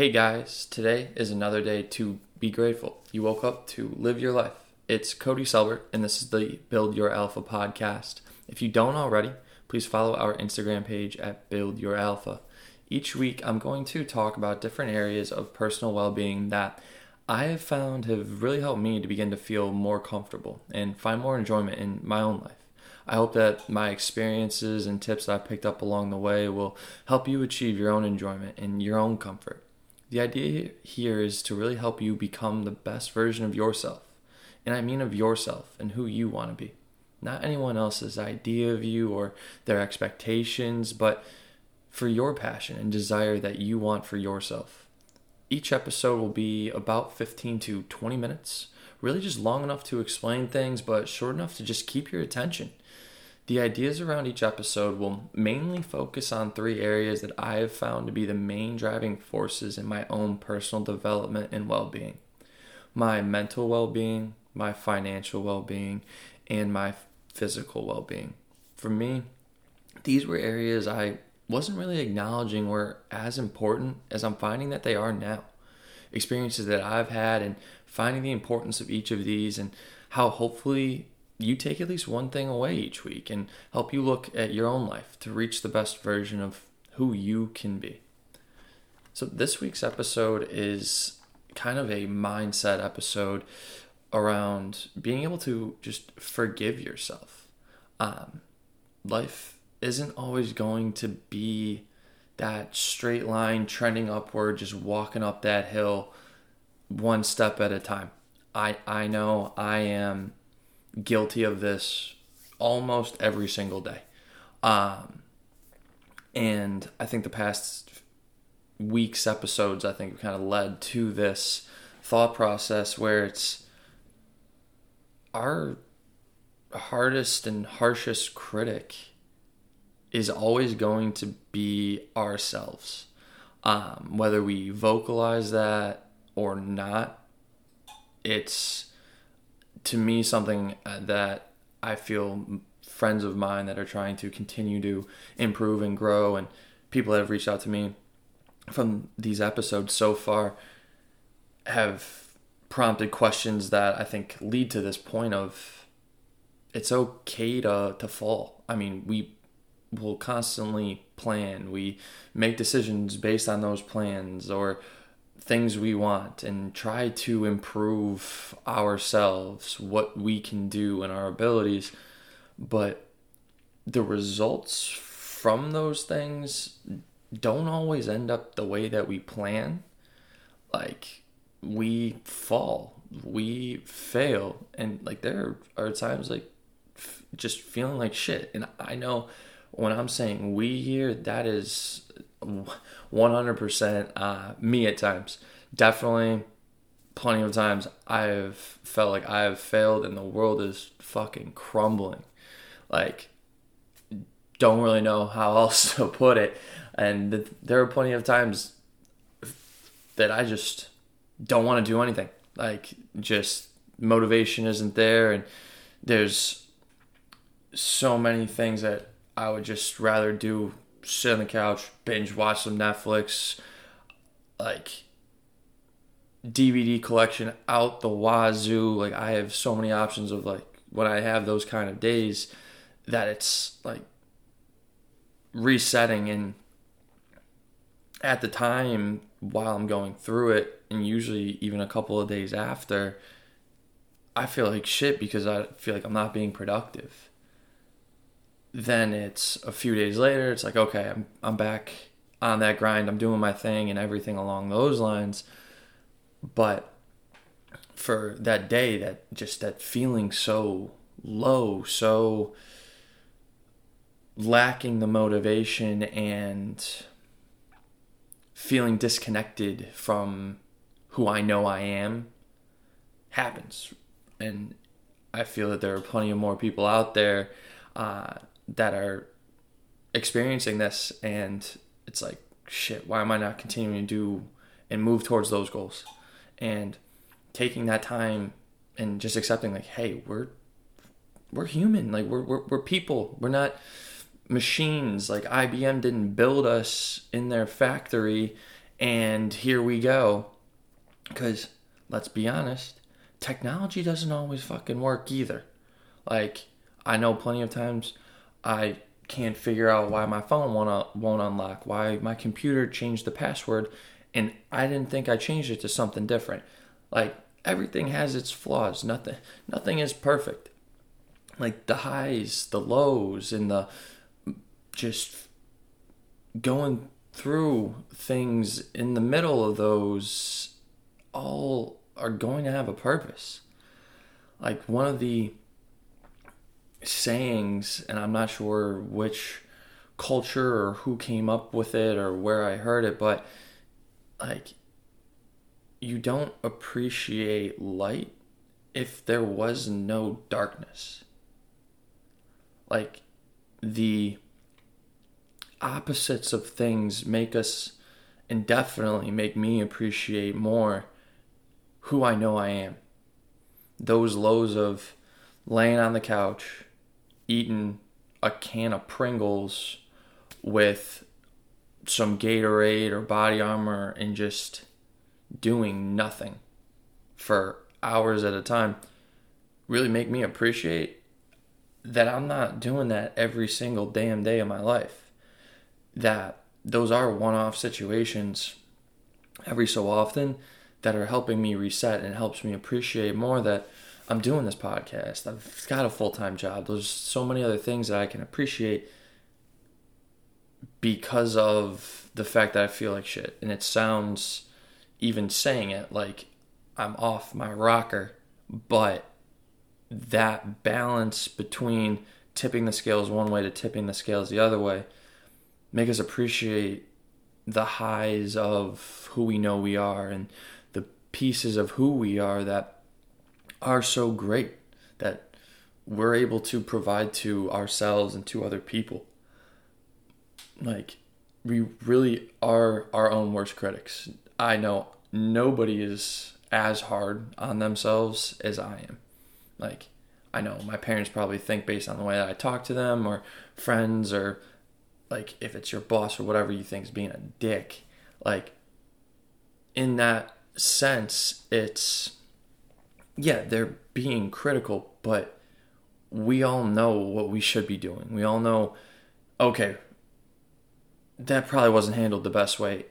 Hey guys, today is another day to be grateful. You woke up to live your life. It's Cody Selbert, and this is the Build Your Alpha podcast. If you don't already, please follow our Instagram page at Build Your Alpha. Each week, I'm going to talk about different areas of personal well being that I have found have really helped me to begin to feel more comfortable and find more enjoyment in my own life. I hope that my experiences and tips that I picked up along the way will help you achieve your own enjoyment and your own comfort. The idea here is to really help you become the best version of yourself. And I mean of yourself and who you want to be. Not anyone else's idea of you or their expectations, but for your passion and desire that you want for yourself. Each episode will be about 15 to 20 minutes, really just long enough to explain things, but short enough to just keep your attention. The ideas around each episode will mainly focus on three areas that I have found to be the main driving forces in my own personal development and well being my mental well being, my financial well being, and my physical well being. For me, these were areas I wasn't really acknowledging were as important as I'm finding that they are now. Experiences that I've had and finding the importance of each of these and how hopefully you take at least one thing away each week and help you look at your own life to reach the best version of who you can be. So, this week's episode is kind of a mindset episode around being able to just forgive yourself. Um, life isn't always going to be that straight line trending upward, just walking up that hill one step at a time. I, I know I am guilty of this almost every single day. Um, and I think the past week's episodes, I think, kind of led to this thought process where it's our hardest and harshest critic is always going to be ourselves. Um, whether we vocalize that or not, it's to me something uh, that I feel friends of mine that are trying to continue to improve and grow and people that have reached out to me from these episodes so far have prompted questions that I think lead to this point of it's okay to to fall. I mean, we will constantly plan. We make decisions based on those plans or things we want and try to improve ourselves, what we can do, and our abilities. But the results from those things don't always end up the way that we plan. Like, we fall, we fail, and like, there are times like f- just feeling like shit. And I know when I'm saying we here, that is 100% uh, me at times. Definitely plenty of times I've felt like I have failed and the world is fucking crumbling. Like, don't really know how else to put it. And th- there are plenty of times that I just don't want to do anything. Like, just motivation isn't there. And there's so many things that I would just rather do sit on the couch, binge watch some Netflix, like DVD collection out the wazoo. Like I have so many options of like when I have those kind of days that it's like resetting and at the time while I'm going through it and usually even a couple of days after I feel like shit because I feel like I'm not being productive then it's a few days later it's like okay i'm i'm back on that grind. I'm doing my thing and everything along those lines. But for that day that just that feeling so low so lacking the motivation and feeling disconnected from who I know I am happens. And I feel that there are plenty of more people out there uh, that are experiencing this and it's like shit why am i not continuing to do and move towards those goals and taking that time and just accepting like hey we're we're human like we're we're, we're people we're not machines like ibm didn't build us in their factory And here we go. Because let's be honest, technology doesn't always fucking work either. Like, I know plenty of times I can't figure out why my phone won't, won't unlock, why my computer changed the password, and I didn't think I changed it to something different. Like, everything has its flaws. Nothing, nothing is perfect. Like, the highs, the lows, and the just going through things in the middle of those all are going to have a purpose. Like one of the sayings, and I'm not sure which culture or who came up with it or where I heard it, but like you don't appreciate light if there was no darkness. Like the opposites of things make us and definitely make me appreciate more who I know I am. Those lows of laying on the couch, eating a can of Pringles with some Gatorade or body armor and just doing nothing for hours at a time really make me appreciate that I'm not doing that every single damn day of my life. That those are one off situations every so often that are helping me reset and helps me appreciate more that I'm doing this podcast. I've got a full time job. There's so many other things that I can appreciate because of the fact that I feel like shit. And it sounds, even saying it, like I'm off my rocker. But that balance between tipping the scales one way to tipping the scales the other way make us appreciate the highs of who we know we are and the pieces of who we are that are so great that we're able to provide to ourselves and to other people. Like, we really are our own worst critics. I know nobody is as hard on themselves as I am. Like, I know my parents probably think based on the way that I talk to them or friends or like if it's your boss or whatever you think is being a dick. Like, in that sense, it's yeah, they're being critical, but we all know what we should be doing. We all know, okay, that probably wasn't handled the best way.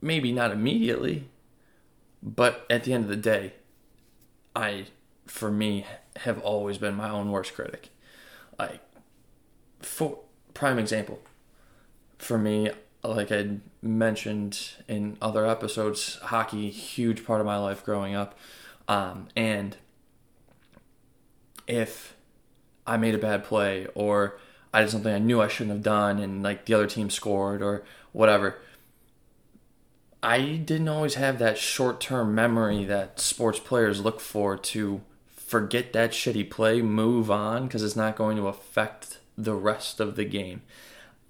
Maybe not immediately, but at the end of the day, I, for me, have always been my own worst critic. Like, for prime example, for me, like I mentioned in other episodes, hockey huge part of my life growing up. Um, and if I made a bad play or I did something I knew I shouldn't have done and like the other team scored or whatever, I didn't always have that short term memory that sports players look for to forget that shitty play, move on because it's not going to affect the rest of the game.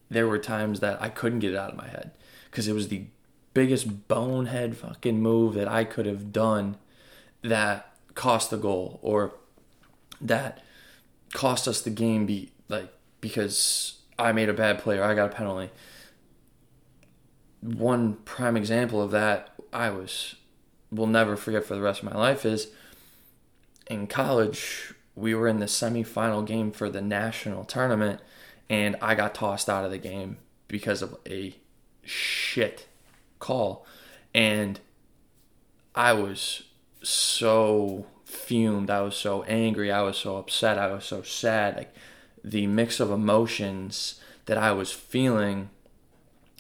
There were times that I couldn't get it out of my head because it was the biggest bonehead fucking move that I could have done that cost the goal or that cost us the game be like because I made a bad play or I got a penalty. One prime example of that I was will never forget for the rest of my life is in college we were in the semifinal game for the national tournament and I got tossed out of the game because of a shit call and I was so fumed. I was so angry. I was so upset. I was so sad. Like the mix of emotions that I was feeling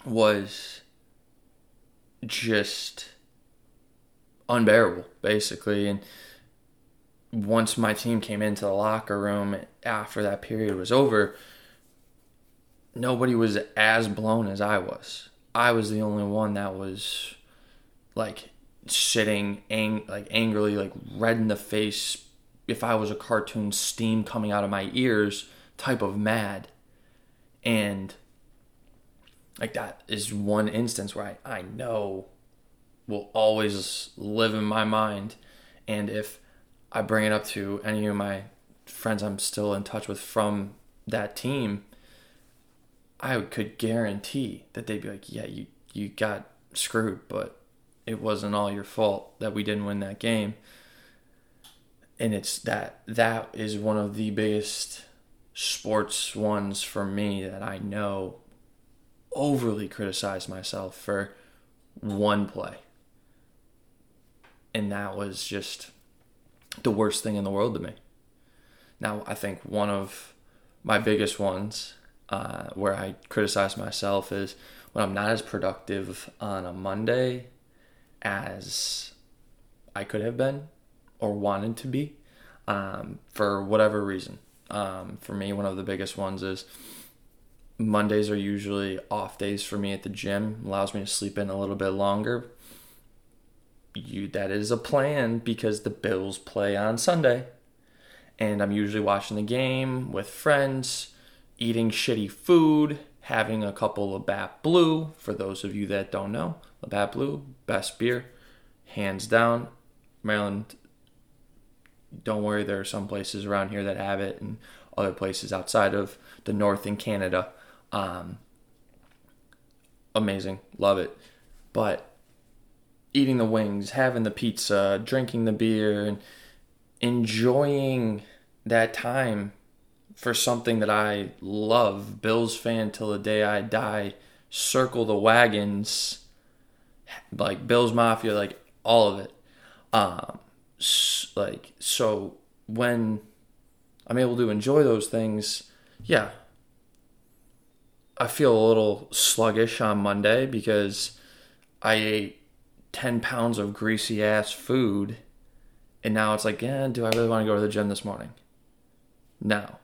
was just unbearable, basically. And once my team came into the locker room after that period was over, nobody was as blown as I was. I was the only one that was like sitting ang- like angrily like red in the face if I was a cartoon steam coming out of my ears type of mad. And like that is one instance where I, I know will always live in my mind. And if I bring it up to any of my friends I'm still in touch with from that team I could guarantee that they'd be like yeah you you got screwed, but it wasn't all your fault that we didn't win that game. And it's that that is one of the biggest sports ones for me that I know overly criticize myself for one play. And that was just the worst thing in the world to me. Now, I think one of my biggest ones uh, where I criticize myself is when I'm not as productive on a Monday as I could have been or wanted to be um, for whatever reason. Um, for me, one of the biggest ones is Mondays are usually off days for me at the gym, allows me to sleep in a little bit longer. You that is a plan because the Bills play on Sunday. And I'm usually watching the game with friends, eating shitty food, having a couple of Labatt Blue. For those of you that don't know, Labatt Blue, best beer, hands down. Maryland, don't worry, there are some places around here that have it and other places outside of the north in Canada. Um, amazing, love it. But eating the wings, having the pizza, drinking the beer, and enjoying that time for something that I love. Bills fan till the day I die. Circle the wagons, like Bills Mafia, like all of it. Um, like so when I'm able to enjoy those things, yeah, I feel a little sluggish on Monday because I ate 10 pounds of greasy ass food. And now it's like, yeah, do I really want to go to the gym this morning? No.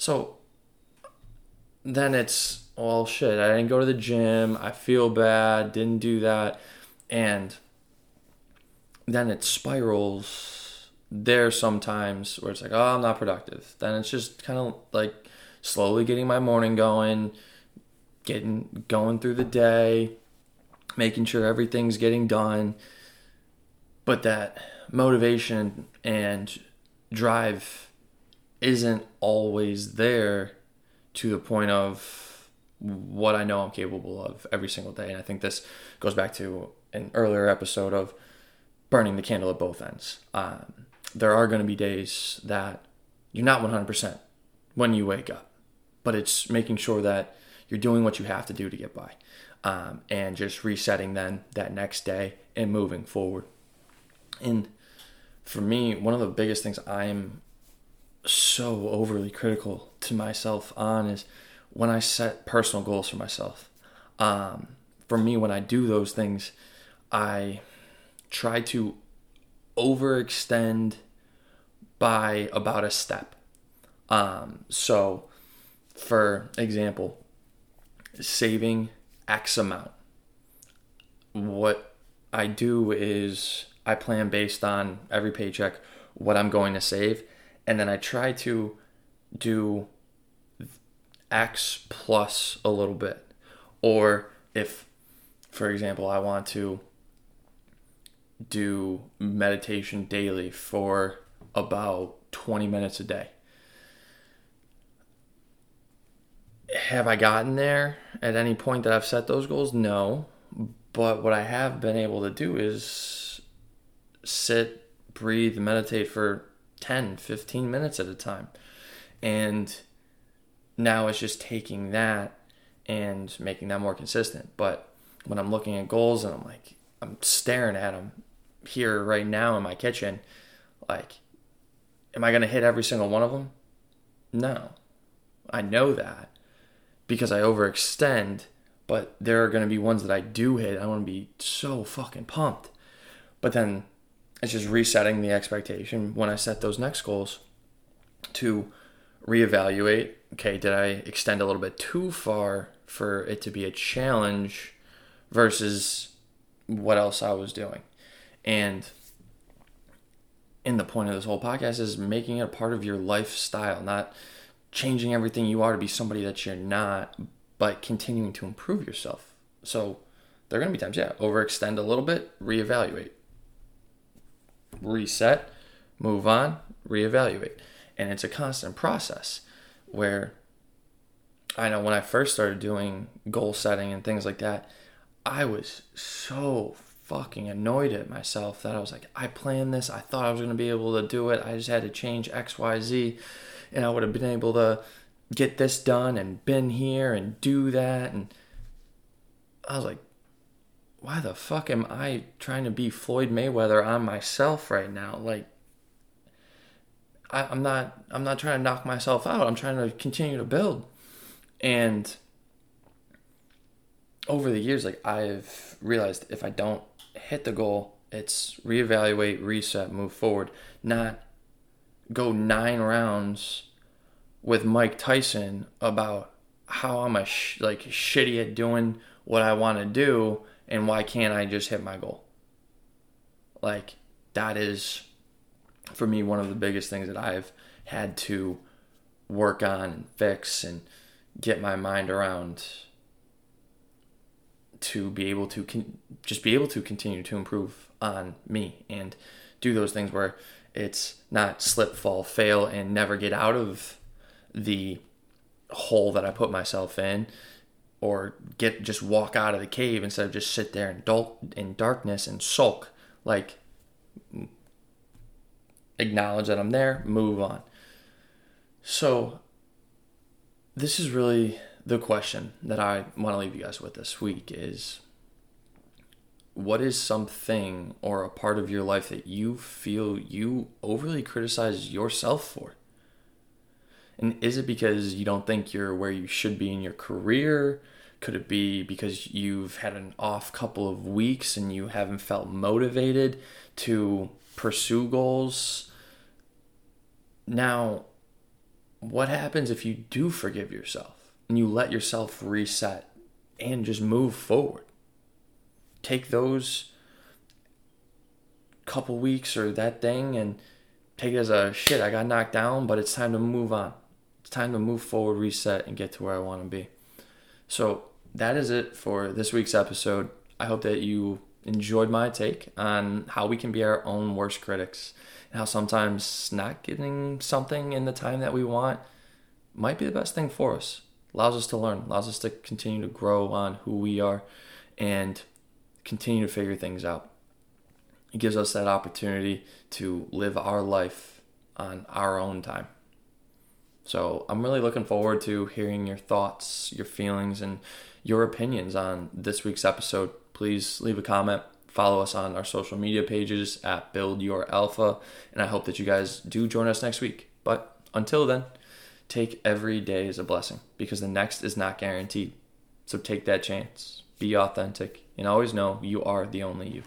So then it's, well, shit, I didn't go to the gym. I feel bad, didn't do that. And then it spirals there sometimes where it's like, oh, I'm not productive. Then it's just kind of like slowly getting my morning going getting going through the day, making sure everything's getting done. But that motivation and drive isn't always there to the point of what I know I'm capable of every single day. And I think this goes back to an earlier episode of burning the candle at both ends. Um, there are going to be days that you're not 100% when you wake up, but it's making sure that you're doing what you have to do to get by um, and just resetting then that next day and moving forward and for me one of the biggest things i'm so overly critical to myself on is when i set personal goals for myself um, for me when i do those things i try to overextend by about a step um, so for example saving X amount. What I do is I plan based on every paycheck what I'm going to save, and then I try to do X plus a little bit. Or if, for example, I want to do meditation daily for about 20 minutes a day. have I gotten there at any point that I've set those goals? No. But what I have been able to do is sit, breathe, meditate for 10, 15 minutes at a time. And now it's just taking that and making that more consistent. But when I'm looking at goals and I'm like, I'm staring at them here right now in my kitchen, like, am I going to hit every single one of them? No. I know that because I overextend, but there are going to be ones that I do hit. I want to be so fucking pumped. But then it's just resetting the expectation when I set those next goals to reevaluate okay, did I extend a little bit too far for it to be a challenge versus what else I was doing? And in the point of this whole podcast is making it a part of your lifestyle, not changing everything you are to be somebody that you're not, but continuing to improve yourself. So there are going to be times, yeah, overextend a little bit, reevaluate, reset, move on, reevaluate. And it's a constant process where I know when I first started doing goal setting and things like that, I was so fucking annoyed at myself that I was like, I planned this. I thought I was going to be able to do it. I just had to change XYZ and I would have been able to get this done and been here and do that. And I was like, why the fuck am I trying to be Floyd Mayweather on myself right now? Like, I, I'm not. I'm not trying to knock myself out. I'm trying to continue to build. And over the years, like I've realized, if I don't hit the goal, it's reevaluate, reset, move forward. Not go nine rounds with Mike Tyson about how I'm a sh- like shitty at doing what I want to do and why can't I just hit my goal? Like that is for me one of the biggest things that I've had to work on and fix and get my mind around to be able to con- just be able to continue to improve on me and do those things where it's not slip fall fail and never get out of the hole that I put myself in or get just walk out of the cave instead of just sit there in, dul- in darkness and sulk. Like acknowledge that I'm there move on. So this is really the question that I want to leave you guys with this week is what is something or a part of your life that you feel you overly criticize yourself for and is it because you don't think you're where you should be in your career? Could it be because you've had an off couple of weeks and you haven't felt motivated to pursue goals? Now, what happens if you do forgive yourself and you let yourself reset and just move forward? Take those couple weeks or that thing and take it as a shit, I got knocked down, but it's time to move on. It's time to move forward, reset, and get to where I want to be. So that is it for this week's episode. I hope that you enjoyed my take on how we can be our own worst critics and how sometimes not getting something in the time that we want might be the best thing for us. Allows us to learn, allows us to continue to grow on who we are and continue to figure things out. It gives us that opportunity to live our life on our own time. So I'm really looking forward to hearing your thoughts, your feelings, and your opinions on this week's episode. Please leave a comment. Follow us on our social media pages at Build Your Alpha. And I hope that you guys do join us next week. But until then, take every day as a blessing because the next is not guaranteed. So take that chance. Be authentic and always know you are the only you.